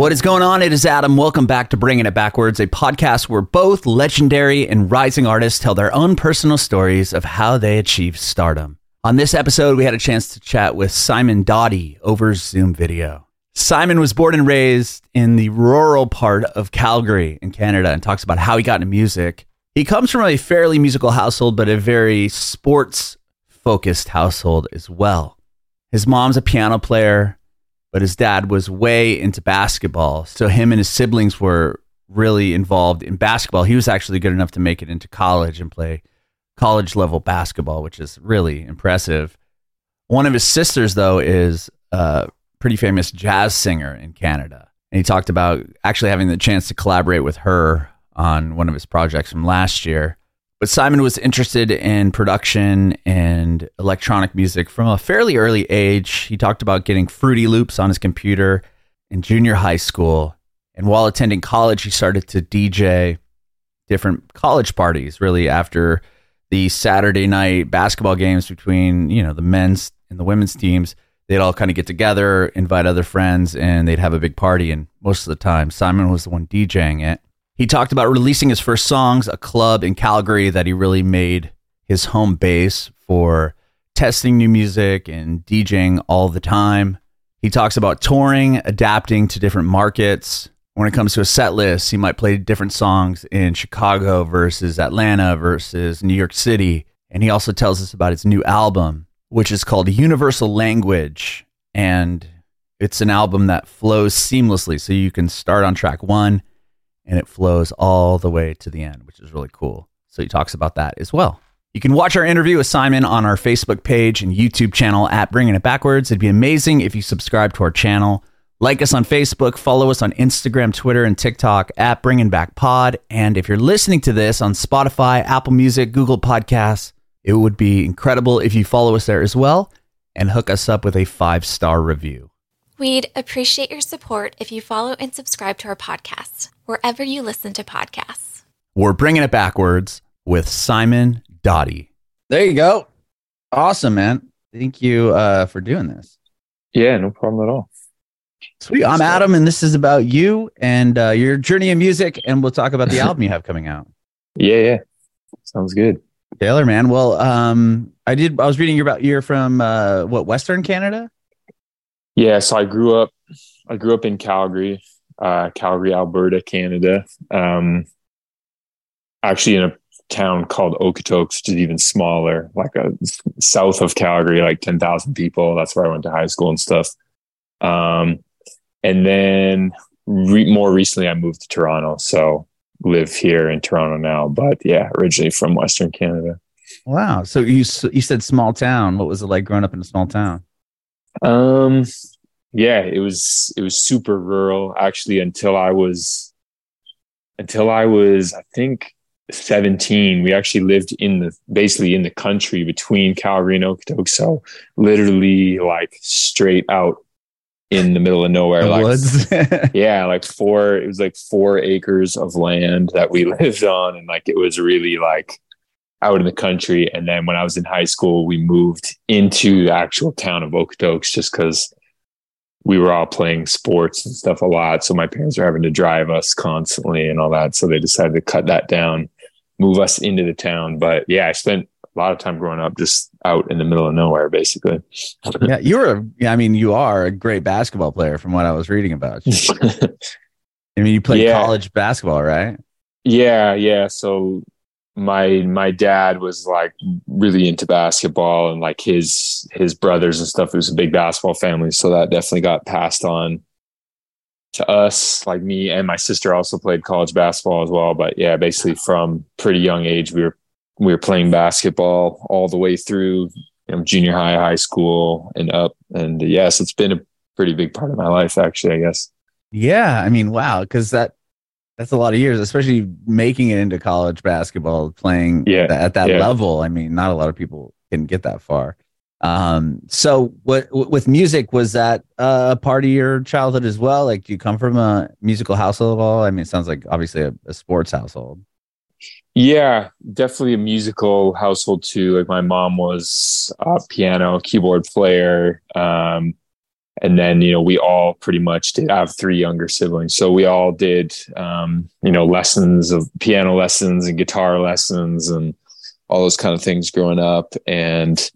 What is going on? It is Adam. Welcome back to Bringing It Backwards, a podcast where both legendary and rising artists tell their own personal stories of how they achieved stardom. On this episode, we had a chance to chat with Simon Doty over Zoom video. Simon was born and raised in the rural part of Calgary in Canada and talks about how he got into music. He comes from a fairly musical household, but a very sports focused household as well. His mom's a piano player, but his dad was way into basketball. So him and his siblings were really involved in basketball. He was actually good enough to make it into college and play college level basketball, which is really impressive. One of his sisters, though, is a pretty famous jazz singer in Canada. And he talked about actually having the chance to collaborate with her on one of his projects from last year. But Simon was interested in production and electronic music from a fairly early age. He talked about getting Fruity Loops on his computer in junior high school. And while attending college, he started to DJ different college parties really after the Saturday night basketball games between, you know, the men's and the women's teams. They'd all kind of get together, invite other friends, and they'd have a big party. And most of the time, Simon was the one DJing it. He talked about releasing his first songs, a club in Calgary that he really made his home base for testing new music and DJing all the time. He talks about touring, adapting to different markets. When it comes to a set list, he might play different songs in Chicago versus Atlanta versus New York City. And he also tells us about his new album, which is called Universal Language. And it's an album that flows seamlessly. So you can start on track one and it flows all the way to the end, which is really cool. So he talks about that as well. You can watch our interview with Simon on our Facebook page and YouTube channel at Bringing It Backwards. It'd be amazing if you subscribe to our channel. Like us on Facebook, follow us on Instagram, Twitter, and TikTok at Bringing Back Pod. And if you're listening to this on Spotify, Apple Music, Google Podcasts, it would be incredible if you follow us there as well and hook us up with a five star review. We'd appreciate your support if you follow and subscribe to our podcast wherever you listen to podcasts. We're bringing it backwards with Simon Doty. There you go. Awesome, man. Thank you uh, for doing this. Yeah, no problem at all. Sweet. I'm Adam, and this is about you and uh, your journey in music, and we'll talk about the album you have coming out. Yeah, yeah. Sounds good. Taylor, man. Well, um, I did. I was reading about you're from uh, what Western Canada. Yeah, so I grew up. I grew up in Calgary, uh, Calgary, Alberta, Canada. Um, actually, in a town called Okotoks, which is even smaller, like a south of Calgary, like ten thousand people. That's where I went to high school and stuff. Um, and then re- more recently, I moved to Toronto, so live here in Toronto now. But yeah, originally from Western Canada. Wow. So you you said small town. What was it like growing up in a small town? Um, yeah, it was it was super rural actually until I was until I was I think 17. We actually lived in the basically in the country between Calgary and Okotoks, so literally like straight out in the middle of nowhere. Like woods. yeah, like four it was like four acres of land that we lived on, and like it was really like out in the country. And then when I was in high school, we moved into the actual town of Okotoks just because we were all playing sports and stuff a lot. So my parents were having to drive us constantly and all that. So they decided to cut that down, move us into the town. But yeah, I spent a lot of time growing up just out in the middle of nowhere, basically. yeah, you were. Yeah, I mean, you are a great basketball player from what I was reading about. I mean, you played Yeah. college basketball, right? yeah, yeah. So my my dad was like really into basketball and like his his brothers and stuff. It was a big basketball family, so that definitely got passed on to us. Like me and my sister also played college basketball as well. But yeah, basically from pretty young age, we were we were playing basketball all the way through you know, junior high, high school, and up. And yes, it's been a pretty big part of my life, actually. I guess. Yeah, I mean, wow, because that that's a lot of years, especially making it into college basketball, playing Yeah, tha- at that yeah. level. I mean, not a lot of people can get that far. Um, so what w- with music was that uh, a part of your childhood as well? Like, do you come from a musical household at all? I mean, it sounds like obviously a, a sports household. Yeah, definitely a musical household too. Like my mom was a piano keyboard player. Um, and then you know we all pretty much did I have three younger siblings. So we all did um, you know lessons of piano lessons and guitar lessons and all those kind of things growing up. And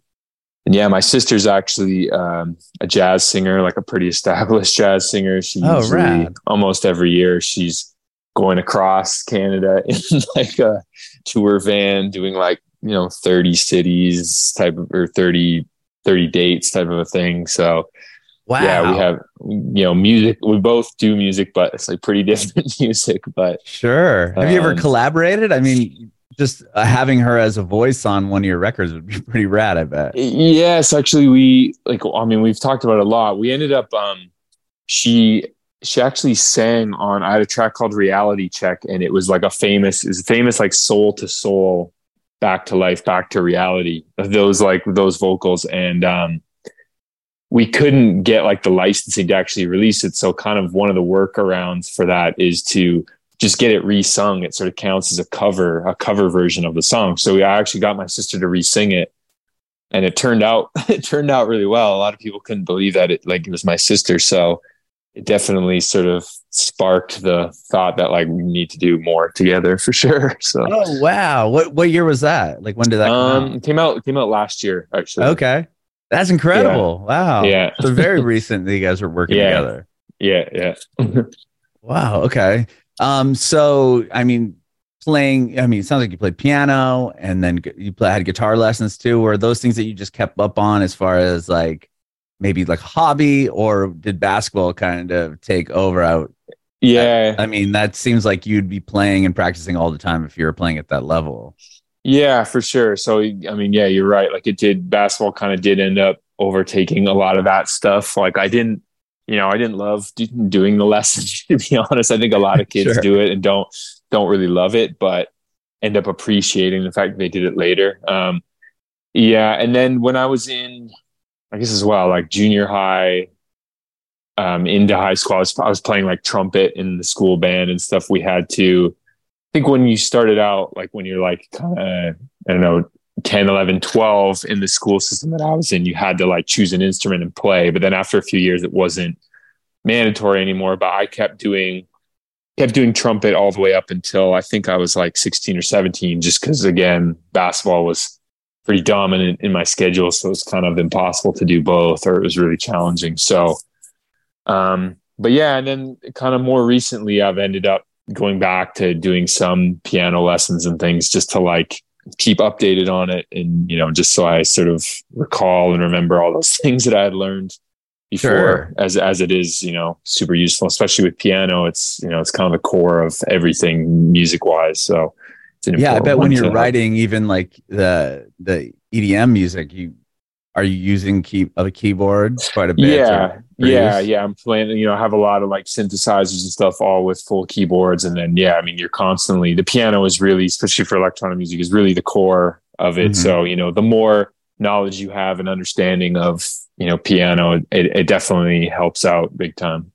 and yeah my sister's actually um, a jazz singer like a pretty established jazz singer. She Oh, usually rad. almost every year she's going across canada in like a tour van doing like you know 30 cities type of or 30 30 dates type of a thing. So Wow. yeah we have you know music we both do music but it's like pretty different music but Sure. Have you ever Um, collaborated? I mean, just uh, having her as a voice on one of your records would be pretty rad, I bet. yes actually we like i mean we've talked about it a lot we ended up um she she actually sang on i had a track called reality check and it was like a famous is famous like soul to soul back to life back to reality those like those vocals and um we couldn't get like the licensing to actually release it so kind of one of the workarounds for that is to just get it re-sung it sort of counts as a cover a cover version of the song so i actually got my sister to re-sing it and it turned out it turned out really well a lot of people couldn't believe that it like it was my sister so it definitely sort of sparked the thought that like we need to do more together for sure so Oh wow. What what year was that? Like when did that come um it came out it came out last year actually? Okay. That's incredible. Wow. yeah So very recent that you guys were working Yeah. together. yeah yeah Wow. Okay. Um. So I mean, playing. I mean, it sounds like you played piano, and then you play, had guitar lessons too. Were those things that you just kept up on as far as like maybe like hobby, or did basketball kind of take over? Out. yeah I mean, that seems like you'd be playing and practicing all the time if you were playing at that level. Yeah, for sure. So, I mean, yeah, you're right. Like it did, basketball kind of did end up overtaking a lot of that stuff. Like I didn't, you know, I didn't love do- doing the lessons, to be honest. I think a lot of kids Sure. do it and don't, don't really love it, but end up appreciating the fact that they did it later. Um, yeah. And then when I was in, I guess as well, like junior high, um, into high school, I was, I was playing like trumpet in the school band and stuff. We had to, think when you started out, like when you're like kind of, I don't know, 10, 11, 12 in the school system that I was in, you had to like choose an instrument and play. But then after a few years, it wasn't mandatory anymore. But I kept doing, kept doing trumpet all the way up until I think I was like 16 or 17, just because again, basketball was pretty dominant in my schedule. So it was kind of impossible to do both, or it was really challenging. So, um, but yeah, and then kind of more recently, I've ended up going back to doing some piano lessons and things just to like keep updated on it and you know just so i sort of recall and remember all those things that i had learned before Sure. as as it is you know super useful especially with piano it's you know it's kind of the core of everything music wise so it's an Yeah, I bet when you're writing even like the the EDM music, you are you using key a keyboard quite a bit? yeah or yeah produce? yeah i'm playing you know I have a lot of like synthesizers and stuff all with full keyboards and then yeah i mean you're constantly the piano is really especially for electronic music is really the core of it Mhm. so you know the more knowledge you have and understanding of you know piano it, it definitely helps out big time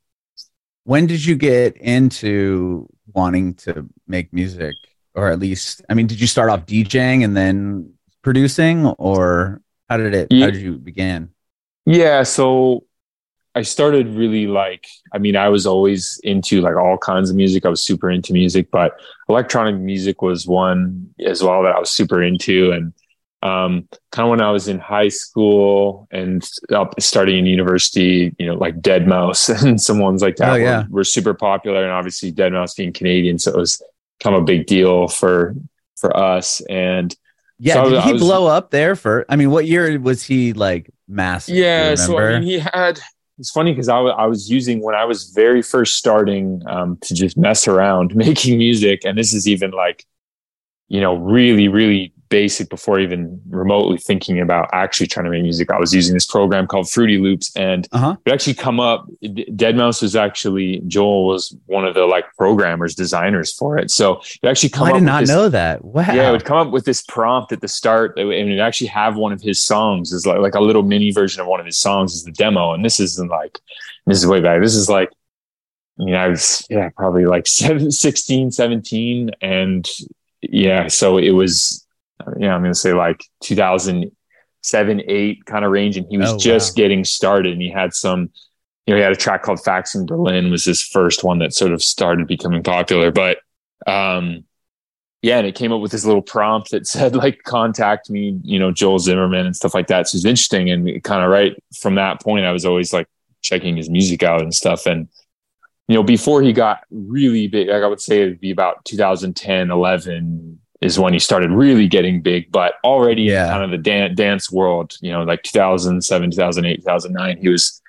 When did you get into wanting to make music, or at least, I mean, did you start off DJing and then producing, or how did it? Ye- How did you begin? Yeah, so I started really like I mean I was always into like all kinds of music. I was super into music, but electronic music was one as well that I was super into and um kind of when I was in high school and up starting in university, you know, like deadmau5 and some ones like that Oh, were, were super popular and obviously deadmau5 being Canadian, so it was kind of a big deal for for us and Yeah, So did he was- blow up there for? I mean, what year was he like massive? Yeah, so I mean, he had. It's funny because I I was using when I was very first starting um, to just mess around making music, and this is even like, you know, really, really basic before even remotely thinking about actually trying to make music. I was using this program called Fruity Loops, and Uh-huh. it actually come up. deadmau5 was actually Joel was one of the like programmers, designers for it. So it actually come Oh, I did not this- know that. Wow. yeah, it would come up with this prompt at the start, and it actually have one of his songs is like like a little mini version of one of his songs is the demo, and this isn't like this is way back. This is like, I mean, I was yeah probably like seven, 16, 17, and yeah, so it was yeah I'm gonna say like 2007, eight kind of range, and he was Oh, just wow. getting started, and he had some you know, he had a track called Faxing Berlin was his first one that sort of started becoming popular. But um, yeah, and it came up with this little prompt that said like contact me, you know, Joel Zimmerman and stuff like that. So it's interesting. And kind of right from that point, I was always like checking his music out and stuff. And you know, before he got really big, like I would say it'd be about 2010, 11 is when he started really getting big, but already yeah. in kind of the dan- dance world, you know, like 2007, 2008, 2009, he was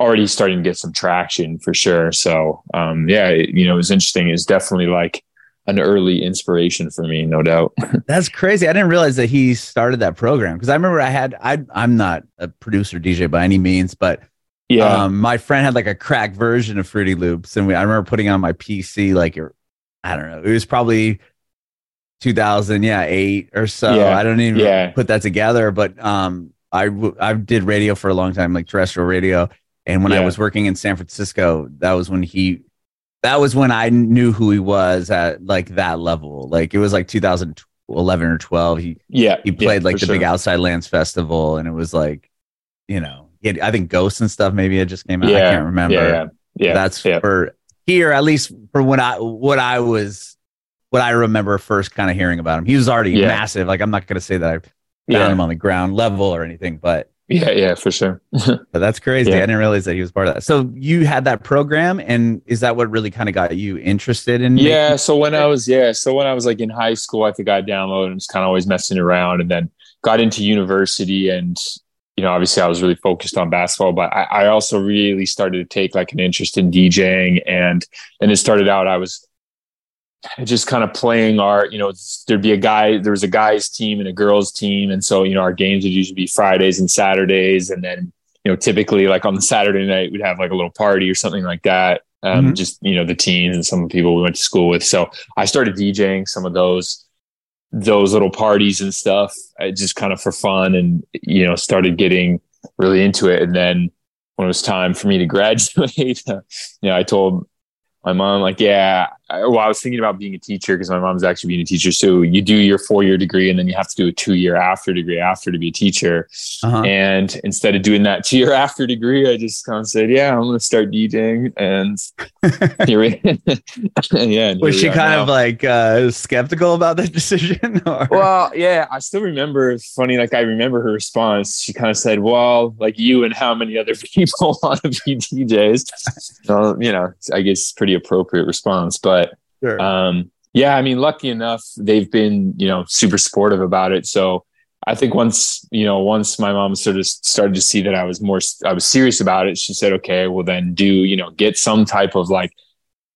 already starting to get some traction for sure. So, um, yeah, it, you know, it was interesting. It's definitely like an early inspiration for me, no doubt. That's crazy. I didn't realize that he started that program because I remember I had, I, I'm not a producer DJ by any means, but yeah. Um, my friend had like a crack version of Fruity Loops, and we, I remember putting on my PC like I don't know, it was probably 2000, yeah, eight or so. Yeah. I don't even yeah. put that together, but um, I I did radio for a long time, like terrestrial radio, and when yeah. I was working in San Francisco, that was when he, that was when I knew who he was at like that level. Like it was like 2011 or 12. He yeah he played like the sure. big Outside Lands festival, and it was like, you know had, I think Ghosts and stuff maybe it just came out. I can't remember. Yeah, yeah. That's for here, at least for when I what I was what I remember first kind of hearing about him. He was already yeah. massive. Like I'm not gonna say that I found yeah. him on the ground level or anything, but yeah, yeah, for sure. but that's crazy. I didn't realize that he was part of that. So you had that program, and is that what really kind of got you interested in? Yeah. So when I was yeah, so when I was like in high school, I think I downloaded and was kind of always messing around, and then got into university and you know, obviously I was really focused on basketball, but I, I, also really started to take like an interest in DJing. And and it started out, I was just kind of playing our, you know, there'd be a guy, there was a guys team and a girls team. And so, you know, our games would usually be Fridays and Saturdays. And then, you know, typically like on the Saturday night, we'd have like a little party or something like that. Um, mm-hmm. Just, you know, the teens and some people we went to school with. So I started DJing some of those those little parties and stuff just kind of for fun and you know started getting really into it and then when it was time for me to graduate you know i told my mom like yeah I, well i was thinking about being a teacher because my mom's actually being a teacher so you do your four year degree and then you have to do a two year after degree after to be a teacher uh-huh. and instead of doing that two year after degree i just kind of said yeah i'm going to start djing and here we yeah was she kind now. of like uh skeptical about that decision or? well yeah i still remember it's funny like i remember her response she kind of said well like you and how many other people want to be djs so you know i guess pretty appropriate response but sure. um, yeah, I mean, lucky enough, they've been you know super supportive about it. So I think once you know once my mom sort of started to see that I was more I was serious about it, she said, okay, well then do you know get some type of like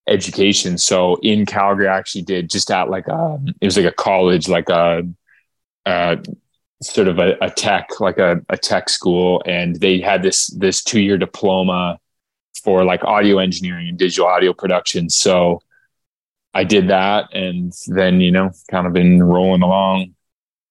education. So in Calgary, I actually did just at like a it was like a college, like a, a sort of a, a, tech, like a, a tech school, and they had this this two year diploma for like audio engineering and digital audio production. So I did that and then, you know, kind of been rolling along,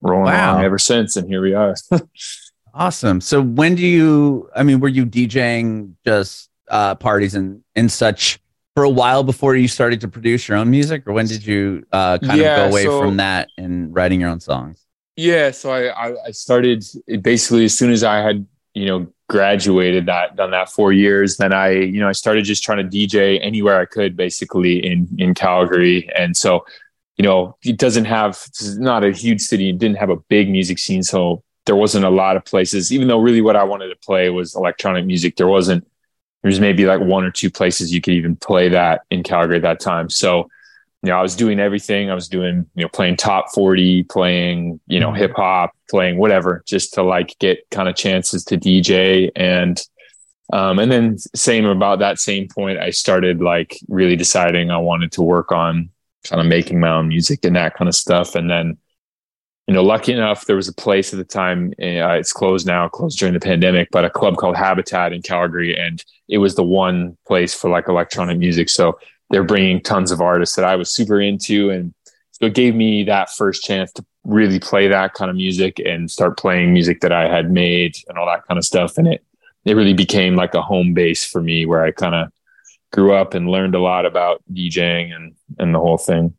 rolling wow. along ever since. And here we are. awesome. So when do you, I mean, were you DJing just uh, parties and, and such for a while before you started to produce your own music or when did you uh, kind yeah, of go away so, from that and writing your own songs? Yeah. So I, I, I started basically as soon as I had, you know, graduated that done that four years then i you know i started just trying to dj anywhere i could basically in in calgary and so you know it doesn't have it's not a huge city it didn't have a big music scene so there wasn't a lot of places even though really what i wanted to play was electronic music there wasn't there's maybe like one or two places you could even play that in calgary at that time so you know, I was doing everything. I was doing, you know, playing top 40, playing, you know, mm-hmm. hip hop, playing whatever, just to like get kind of chances to DJ. And, um, and then same about that same point, I started like really deciding I wanted to work on kind of making my own music and that kind of stuff. And then, you know, lucky enough, there was a place at the time, uh, it's closed now, closed during the pandemic, but a club called Habitat in Calgary. And it was the one place for like electronic music. So they're bringing tons of artists that I was super into. And so it gave me that first chance to really play that kind of music and start playing music that I had made and all that kind of stuff. And it, it really became like a home base for me where I kind of grew up and learned a lot about DJing and, and the whole thing.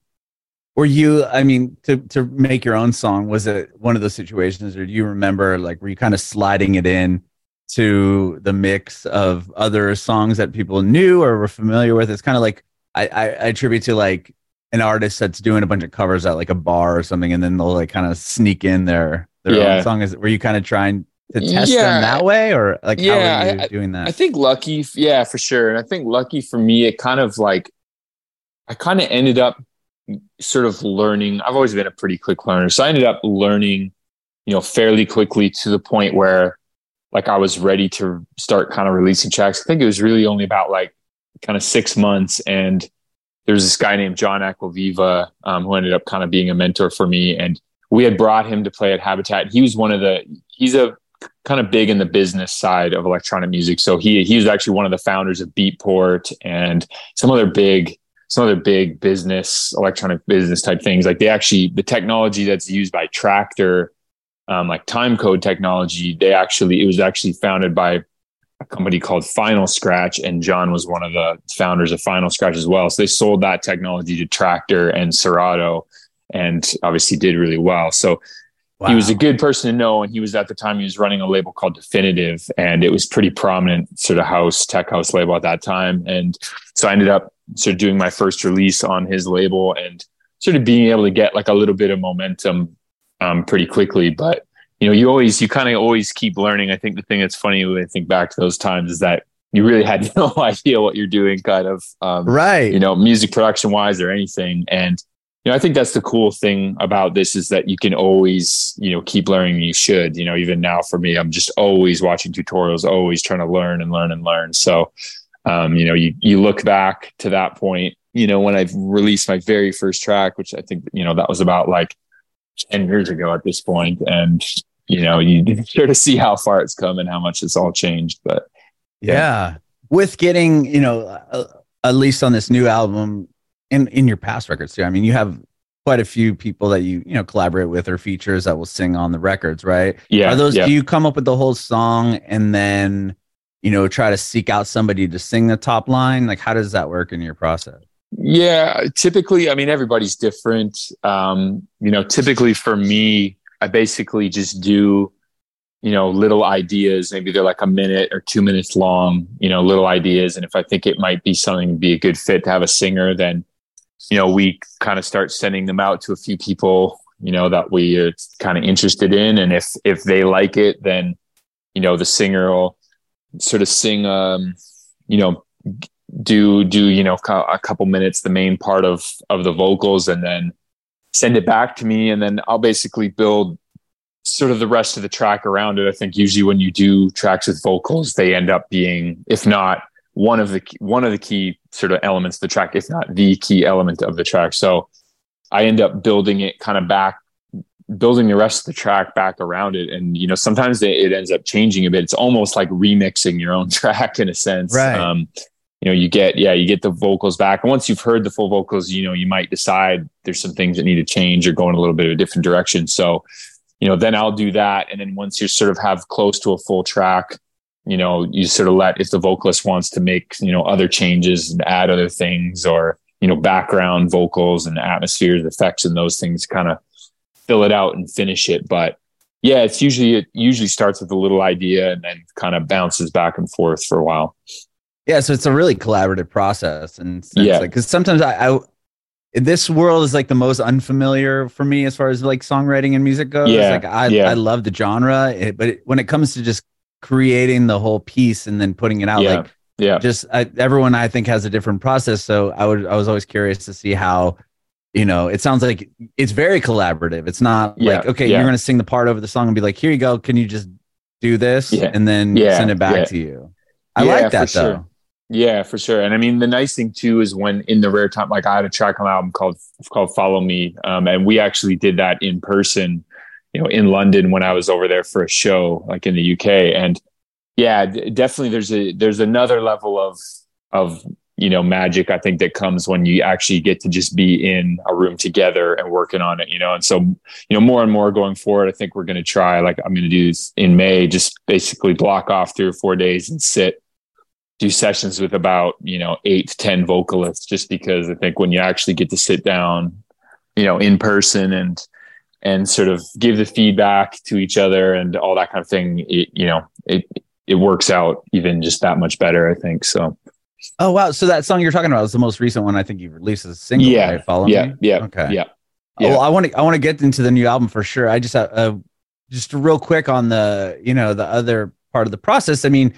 Were you, I mean, to, to make your own song, was it one of those situations or do you remember like, were you kind of sliding it in to the mix of other songs that people knew or were familiar with. It's kind of like I, I, I attribute to like an artist that's doing a bunch of covers at like a bar or something, and then they'll like kind of sneak in their their Yeah. own song. Is were you kind of trying to test Yeah. them that way, or like how Yeah, are you I- doing that? I think lucky, yeah, for sure. And I think lucky for me, it kind of like, I kind of ended up sort of learning. I've always been a pretty quick learner. So I ended up learning, you know, fairly quickly to the point where like I was ready to start kind of releasing tracks. I think it was really only about like kind of six months. And there's this guy named John Acquaviva um, who ended up kind of being a mentor for me. And we had brought him to play at Habitat. He was one of the, he's a kind of big in the business side of electronic music. So he he was actually one of the founders of Beatport and some other big some other big business electronic business type things. Like they actually the technology that's used by Traktor, um, like time code technology, they actually it was actually founded by a company called Final Scratch, and John was one of the founders of Final Scratch as well. So they sold that technology to Traktor and Serato, and obviously did really well. So he was a good person to know and he was at the time he was running a label called definitive and it was pretty prominent sort of house tech house label at that time and so i ended up sort of doing my first release on his label and sort of being able to get like a little bit of momentum um, pretty quickly but you know you always you kind of always keep learning i think the thing that's funny when i think back to those times is that you really had no idea what you're doing kind of um, right. you know, music production wise or anything. And, you know, I think that's the cool thing about this is that you can always, you know, keep learning. You should, you know, even now for me, I'm just always watching tutorials, always trying to learn and learn and learn. So, um, you know, you, you look back to that point, you know, when I've released my very first track, which I think, you know, that was about like 10 years ago at this point, And, you know, you sort of see how far it's come and how much it's all changed. But Yeah. With getting, you know, uh, at least on this new album in in your past records too. I mean, you have quite a few people that you, you know, collaborate with or features that will sing on the records, right? yeah, Are those yeah. do you come up with the whole song and then, you know, try to seek out somebody to sing the top line? Like how does that work in your process? Yeah, typically, I mean, everybody's different. Um, you know, typically for me, I basically just do, you know, little ideas. Maybe they're like a minute or two minutes long, you know, little ideas. And if I think it might be something to be a good fit to have a singer, then, you know, we kind of start sending them out to a few people, you know, that we are kind of interested in. And if, if they like it, then, you know, the singer will sort of sing, um, you know, do do you know a couple minutes the main part of of the vocals and then send it back to me and then I'll basically build sort of the rest of the track around it. I think usually when you do tracks with vocals they end up being if not one of the key- one of the key sort of elements of the track if not the key element of the track. So I end up building it kind of back building the rest of the track back around it. And you know sometimes it, it ends up changing a bit. It's almost like remixing your own track in a sense. Right. um you know you get yeah you get the vocals back. And once you've heard the full vocals you know you might decide there's some things that need to change or go in a little bit of a different direction. So you know then i'll do that. And then once you sort of have close to a full track you know you sort of let if the vocalist wants to make you know other changes and add other things or you know background vocals and atmospheres effects and those things kind of fill it out and finish it. But yeah it's usually it usually starts with a little idea and then kind of bounces back and forth for a while Yeah, so it's a really collaborative process, and Yeah. because sometimes I, I, this world is like the most unfamiliar for me as far as like songwriting and music goes. Yeah, like I, yeah. I love the genre, it, but it, when it comes to just creating the whole piece and then putting it out, Yeah. like yeah just I, everyone I think has a different process. So I would, I was always curious to see how. You know, it sounds like it's very collaborative. It's not Yeah, like, okay, you're going to sing the part over the song and be like, here you go. Can you just do this? And then send it back to you. I like that though. sure. Yeah, for sure. And I mean, the nice thing too is when in the rare time, like I had a track on the album called called "Follow Me," um, and we actually did that in person, you know, in London when I was over there for a show, like in the UK. And yeah, d- definitely, there's a there's another level of of you know magic I think that comes when you actually get to just be in a room together and working on it, you know. And so, you know, more and more going forward, I think we're going to try. Like I'm going to do this in May, just basically block off three or four days and sit do sessions with about you know eight to ten vocalists just because i think when you actually get to sit down you know in person and and sort of give the feedback to each other and all that kind of thing it, you know it it works out even just that much better. I think so. Oh wow! So that song you're talking about is the most recent one I think you've released as a single. Yeah, right? Follow yeah, me. yeah, Okay. yeah. Oh, Well, I want to I want to get into the new album for sure. I just uh, uh, just real quick on the you know the other part of the process. I mean,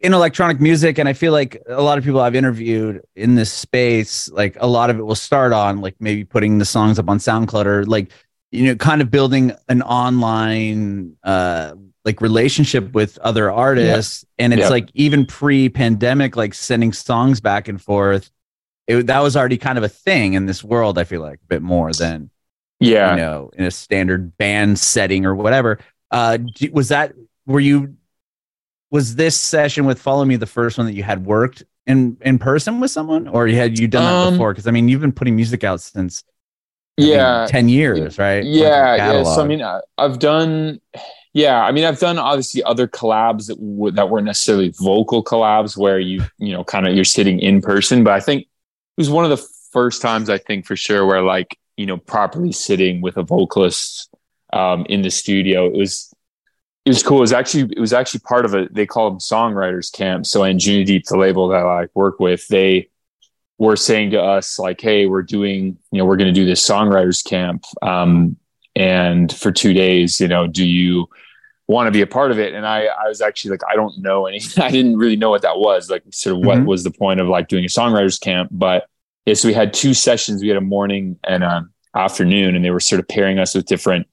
in electronic music, and I feel like a lot of people I've interviewed in this space, like a lot of it will start on like maybe putting the songs up on SoundCloud or like you know kind of building an online uh like relationship with other artists and it's Yeah. like even pre-pandemic like sending songs back and forth it, that was already kind of a thing in this world i feel like a bit more than Yeah. you know in a standard band setting or whatever uh was that were you was this session with follow me the first one that you had worked in in person with someone? Or you had you done that Um, before? Because i mean you've been putting music out since I mean, yeah. 10 years right? Like, yeah yeah. So i mean I, i've done yeah i mean i've done obviously other collabs that, w- that weren't necessarily vocal collabs where you you know kind of you're sitting in person. But i think it was one of the first times i think for sure where like you know properly sitting with a vocalist um in the studio. It was it was cool. It was actually it was actually part of a they call them songwriters camp so in Anjunadeep the label that i work with they were saying to us like hey we're doing you know we're going to do this songwriters camp um, and for two days you know do you want to be a part of it? And i i was actually like i don't know any i didn't really know what that was like sort of what Mhm. was the point of like doing a songwriters camp. But yeah so we had two sessions. We had a morning and an afternoon and they were sort of pairing us with different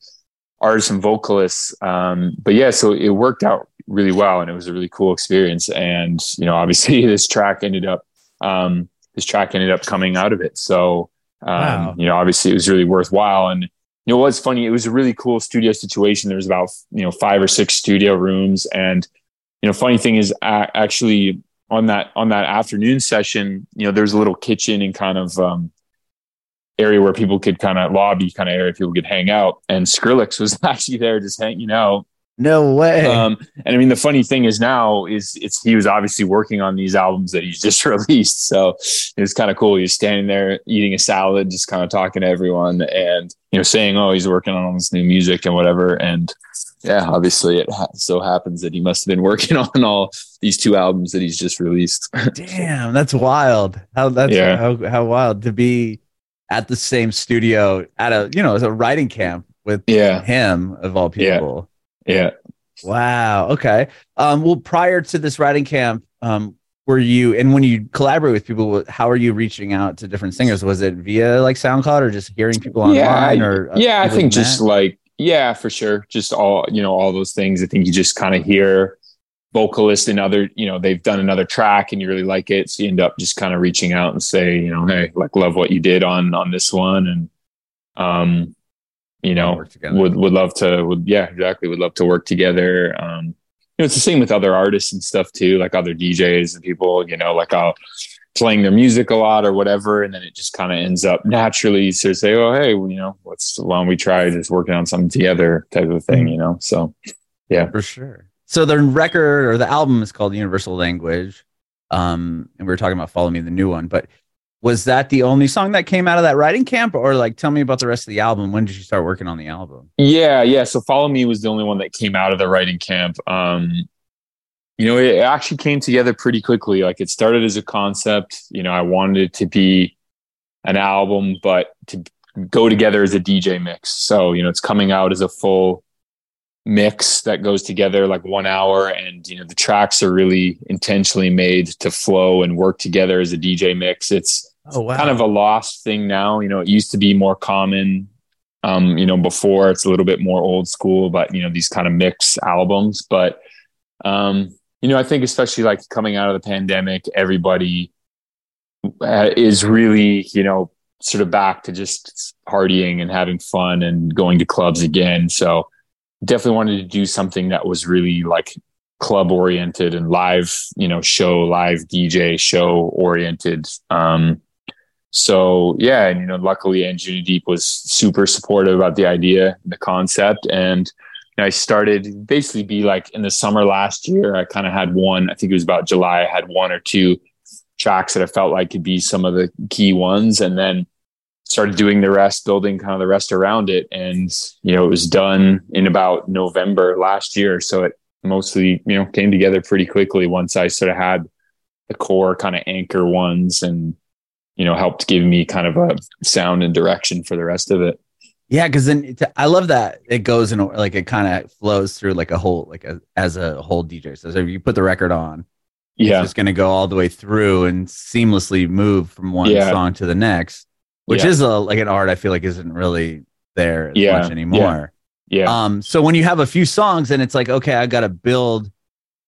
artists and vocalists um, but yeah so it worked out really well and it was a really cool experience and you know obviously this track ended up um, this track ended up coming out of it. So, um, Wow. you know, obviously it was really worthwhile. And, you know, what's funny, it was a really cool studio situation. There was about, you know, five or six studio rooms. And, you know, funny thing is a- actually on that, on that afternoon session, you know, there's a little kitchen and kind of, um, area where people could kind of lobby kind of area people could hang out and Skrillex was actually there just hanging out no way um, and I mean, the funny thing is now is it's he was obviously working on these albums that he's just released. So it was kind of cool. He was standing there eating a salad, just kind of talking to everyone, and you know, saying, "Oh, he's working on all this new music and whatever." And yeah, obviously, it ha- so happens that he must have been working on all these two albums that he's just released. Damn, that's wild. How that's Yeah. how how wild to be at the same studio at a you know as a writing camp with yeah, him of all people. yeah. yeah. Wow. Okay. Um. Well, prior to this writing camp, um, were you and when you collaborate with people, how are you reaching out to different singers? Was it via like SoundCloud or just hearing people online? Yeah, or uh, yeah, I think just met? like yeah, for sure. Just all you know, all those things. I think you just kind of hear vocalist and other, you know, they've done another track and you really like it, so you end up just kind of reaching out and say, you know, hey, like love what you did on on this one, and um, you know, would would love to would yeah exactly would love to work together. Um, you know, it's the same with other artists and stuff too, like other DJs and people. You know, like I'll playing their music a lot or whatever, and then it just kind of ends up naturally to say, oh hey, you know, let's why don't we try just working on something together type of thing. You know, so yeah for sure. So the record or the album is called Universal Language. Um, and we were talking about Follow Me, the new one, but was that the only song that came out of that writing camp? Or like tell me about the rest of the album. When did you start working on the album? Yeah, yeah. So Follow Me was the only one that came out of the writing camp. Um, you know, it actually came together pretty quickly. Like it started as a concept. You know, I wanted it to be an album, but to go together as a DJ mix. So, you know, it's coming out as a full mix that goes together like one hour and you know the tracks are really intentionally made to flow and work together as a DJ mix. It's Oh wow. kind of a lost thing now. You know, it used to be more common. Um, you know, before it's a little bit more old school, but you know, these kind of mix albums. But um, you know, I think especially like coming out of the pandemic, everybody uh, is really, you know, sort of back to just partying and having fun and going to clubs again. So definitely wanted to do something that was really like club oriented and live, you know, show, live DJ show oriented. Um, so yeah, and you know, luckily Anjunadeep was super supportive about the idea, the concept, and you know, I started basically be like in the summer last year. I kind of had one. I think it was about July. I had one or two tracks that I felt like could be some of the key ones, and then started doing the rest, building kind of the rest around it. And you know, it was done in about November last year. So it mostly, you know, came together pretty quickly once I sort of had the core kind of anchor ones and, you know, helped give me kind of a sound and direction for the rest of it. Yeah, because then I love that it goes in like it kind of flows through like a whole like a, as a whole DJ. So if you put the record on, yeah, it's just going to go all the way through and seamlessly move from one Yeah. song to the next, which Yeah. is a like an art I feel like isn't really there Yeah, much anymore. Yeah. yeah, Um, so when you have a few songs and it's like, okay, I got to build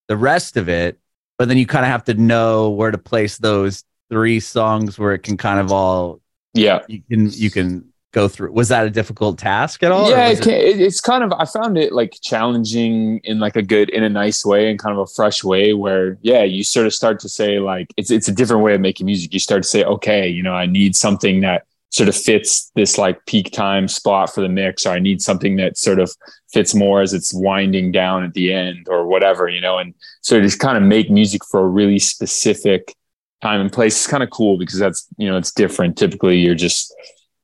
the rest of it, but then you kind of have to know where to place those three songs where it can kind of all yeah. you can you can go through. Was that a difficult task at all? yeah it it, it's kind of i found it like challenging in like a good in a nice way and kind of a fresh way where yeah you sort of start to say like it's it's a different way of making music you start to say okay you know i need something that sort of fits this like peak time spot for the mix or i need something that sort of fits more as it's winding down at the end or whatever you know and so just kind of make music for a really specific time and place is kind of cool because that's you know it's different typically you're just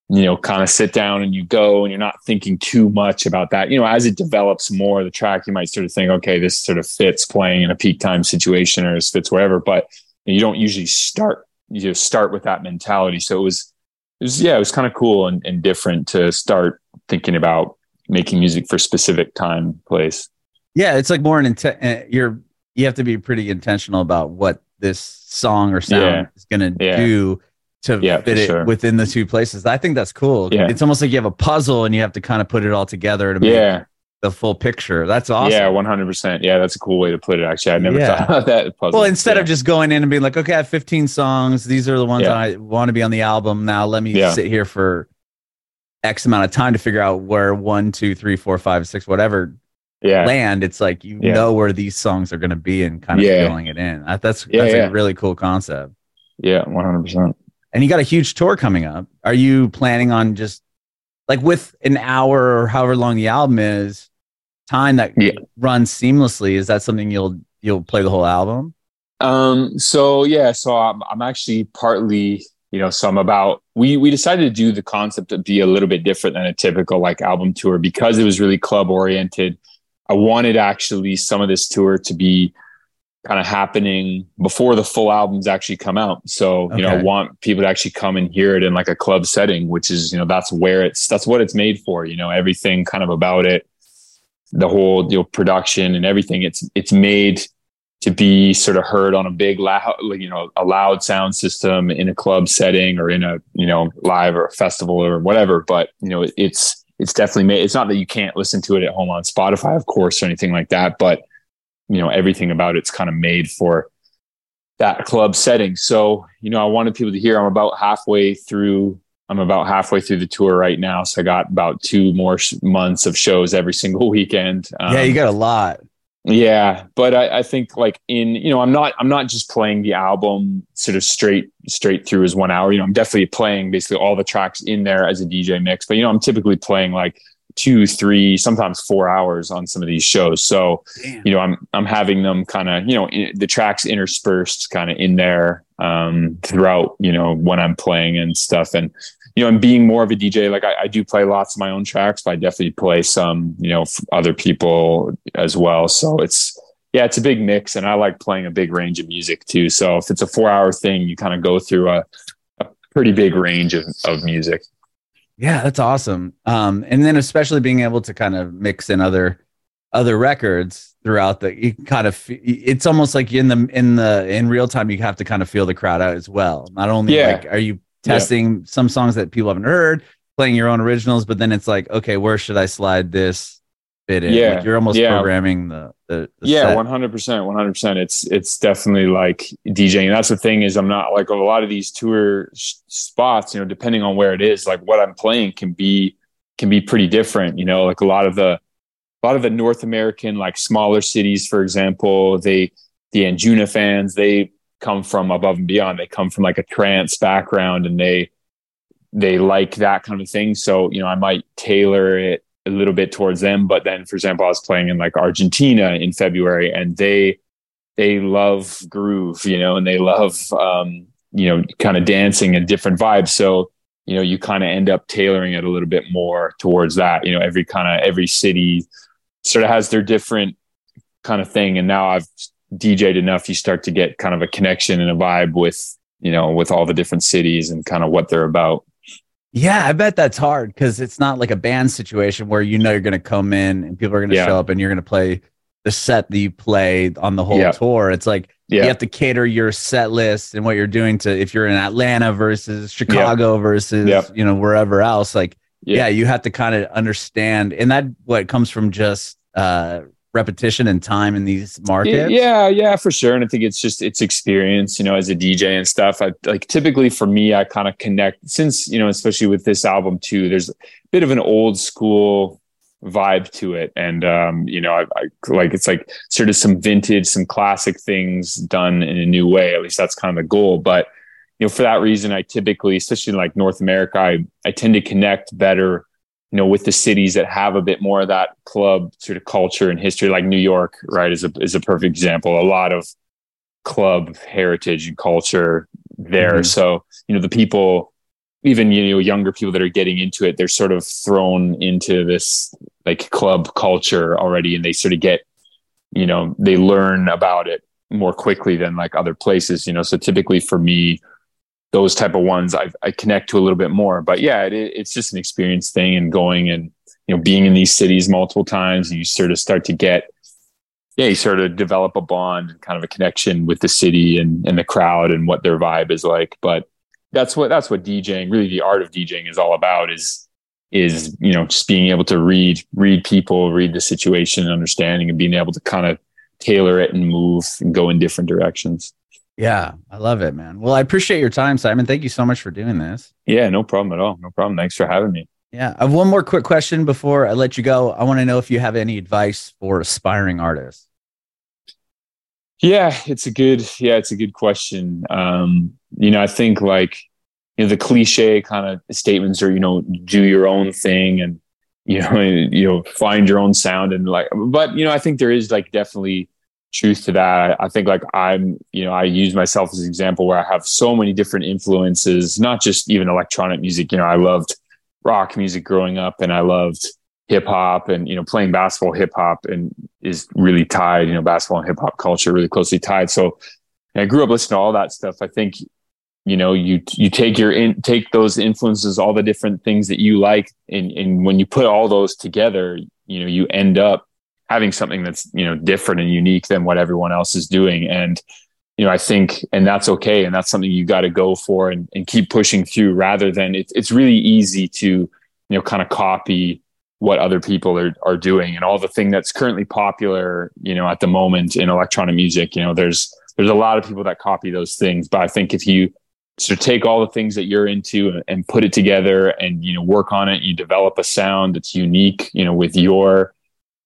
you know, kind of sit down and you go and you're not thinking too much about that. You know, as it develops more, the track, you might sort of think, okay, this sort of fits playing in a peak time situation or this fits wherever, but you don't usually start, you just start with that mentality. So it was, it was, yeah, it was kind of cool and, and different to start thinking about making music for specific time, place. Yeah, it's like more an intent. uh, You're you have to be pretty intentional about what this song or sound Yeah. is going to Yeah. do to Yeah, fit it sure. within the two places. I think that's cool. Yeah. It's almost like you have a puzzle and you have to kind of put it all together to make Yeah. the full picture. That's awesome. Yeah. 100%. Yeah. That's a cool way to put it. Actually, I never Yeah. thought about that puzzle. Well, instead Yeah. of just going in and being like, okay, I have 15 songs. These are the ones. I want to be on the album. Now let me sit here for X amount of time to figure out where one, two, three, four, five, six, whatever yeah. land. It's like you Yeah. know where these songs are going to be and kind of Yeah. filling it in. That's that's yeah. a really cool concept. Yeah. 100%. And you got a huge tour coming up. Are you planning on just like with an hour or however long the album is, time that Yeah. runs seamlessly? Is that something you'll you'll play the whole album? Um, so yeah, so I'm, I'm actually partly, you know, so I'm about, we, we decided to do the concept to be a little bit different than a typical like album tour because it was really club oriented. I wanted actually some of this tour to be kind of happening before the full albums actually come out. So, you know, I want people to actually come and hear it in like a club setting, which is, you know, that's where it's, that's what it's made for, you know, everything kind of about it, the whole, you know, production and everything. It's, it's made to be sort of heard on a big loud, like, you know, a loud sound system in a club setting or in a, you know, live or a festival or whatever. But, you know, it's, it's definitely made, it's not that you can't listen to it at home on Spotify, of course, or anything like that, but, you know, everything about it's kind of made for that club setting. So, you know, I wanted people to hear I'm about halfway through. I'm about halfway through the tour right now. So I got about two more sh- months of shows every single weekend. yeah, you Um, got a lot. yeah, but I, I think like in you know I'm not I'm not just playing the album sort of straight straight through as one hour. You know I'm definitely playing basically all the tracks in there as a DJ mix. But you know I'm typically playing like two, three, sometimes four hours on some of these shows. So Damn. you know I'm I'm having them kind of you know in, the tracks interspersed kind of in there um, throughout you know when I'm playing and stuff and. You know, and being more of a DJ, like I, I do play lots of my own tracks, but I definitely play some, you know, other people as well. So it's, yeah, it's a big mix, and I like playing a big range of music too. So if it's a four-hour thing, you kind of go through a, a pretty big range of, of music. Yeah, that's awesome. Um, and then especially being able to kind of mix in other other records throughout the you kind of it's almost like in the in the in real time you have to kind of feel the crowd out as well. Not only Yeah. like are you testing some songs that people haven't heard, playing your own originals, but then it's like, okay, where should I slide this bit in? Yeah, Like you're almost yeah. programming the the, the yeah, one hundred percent, one hundred percent. It's it's definitely like DJing. And that's the thing is I'm not like a lot of these tour sh- spots. You know, depending on where it is, like what I'm playing can be can be pretty different. You know, like a lot of the a lot of the North American like smaller cities, for example, they the Anjuna fans they come from above and beyond. They come from like a trance background and they they like that kind of thing. So you know, I might tailor it a little bit towards them. But then, for example, I was playing in like Argentina in February, and they they love groove, you know, and they love um, you know kind of dancing and different vibes. So you know, you kind of end up tailoring it a little bit more towards that. You know, every kind of every city sort of has their different kind of thing. And now I've DJed enough, you start to get kind of a connection and a vibe with, you know, with all the different cities and kind of what they're about. Yeah, I bet that's hard because it's not like a band situation where you know you're going to come in and people are going to Yeah. show up and you're going to play the set that you play on the whole Yeah. tour. It's like Yeah. you have to cater your set list and what you're doing to if you're in Atlanta versus Chicago versus you know wherever else. Like yeah, Yeah. you have to kind of understand, and that what comes from just uh, repetition and time in these markets. Yeah, yeah, for sure. And I think it's just it's experience, you know, as a DJ and stuff. I like typically for me, I kind of connect since, you know, especially with this album too, there's a bit of an old school vibe to it. And um, you know, I, I like it's like sort of some vintage, some classic things done in a new way. At least that's kind of the goal. But you know, for that reason, I typically, especially in like North America, I, I tend to connect better you know, with the cities that have a bit more of that club sort of culture and history, like New York, right, is a is a perfect example. A lot of club heritage and culture there. Mhm. So, you know, the people, even you know, younger people that are getting into it, they're sort of thrown into this like club culture already, and they sort of get, you know, they learn about it more quickly than like other places. You know, so typically for me, those type of ones I, I connect to a little bit more. But yeah, it, it's just an experience thing and going and you know being in these cities multiple times, you sort of start to get yeah, you sort of develop a bond and kind of a connection with the city and, and the crowd and what their vibe is like. But that's what that's what DJing, really the art of DJing is all about is is, you know, just being able to read, read people, read the situation, understanding and being able to kind of tailor it and move and go in different directions. Yeah, I love it, man. Well, I appreciate your time, Simon. Thank you so much for doing this. Yeah, no problem at all. No problem. Thanks for having me. Yeah, I have one more quick question before I let you go. I want to know if you have any advice for aspiring artists. Yeah, it's a good yeah, it's a good question. Um, you know, I think like you know the cliche kind of statements are you know do your own thing and you know you know find your own sound and like but you know I think there is like definitely truth to that. I think like I'm you know I use myself as an example where I have so many different influences, not just even electronic music. You know, I loved rock music growing up and I loved hip hop and you know playing basketball hip hop and is really tied you know basketball and hip hop culture really closely tied so I grew up listening to all that stuff I think you know you you take your in take those influences all the different things that you like and and when you put all those together you know you end up having something that's you know different and unique than what everyone else is doing. And you know I think and that's okay. And that's something you got to go for and, and keep pushing through rather than it's it's really easy to you know kind of copy what other people are, are doing. And all the thing that's currently popular you know at the moment in electronic music you know there's there's a lot of people that copy those things. But i think if you sort of take all the things that you're into and, and put it together and you know work on it you develop a sound that's unique you know with your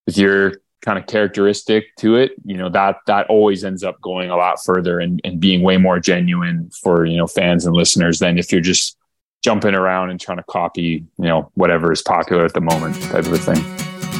with your kind of characteristic to it you know that that always ends up going a lot further and, and being way more genuine for you know fans and listeners than if you're just jumping around and trying to copy, you know, whatever is popular at the moment type of a thing.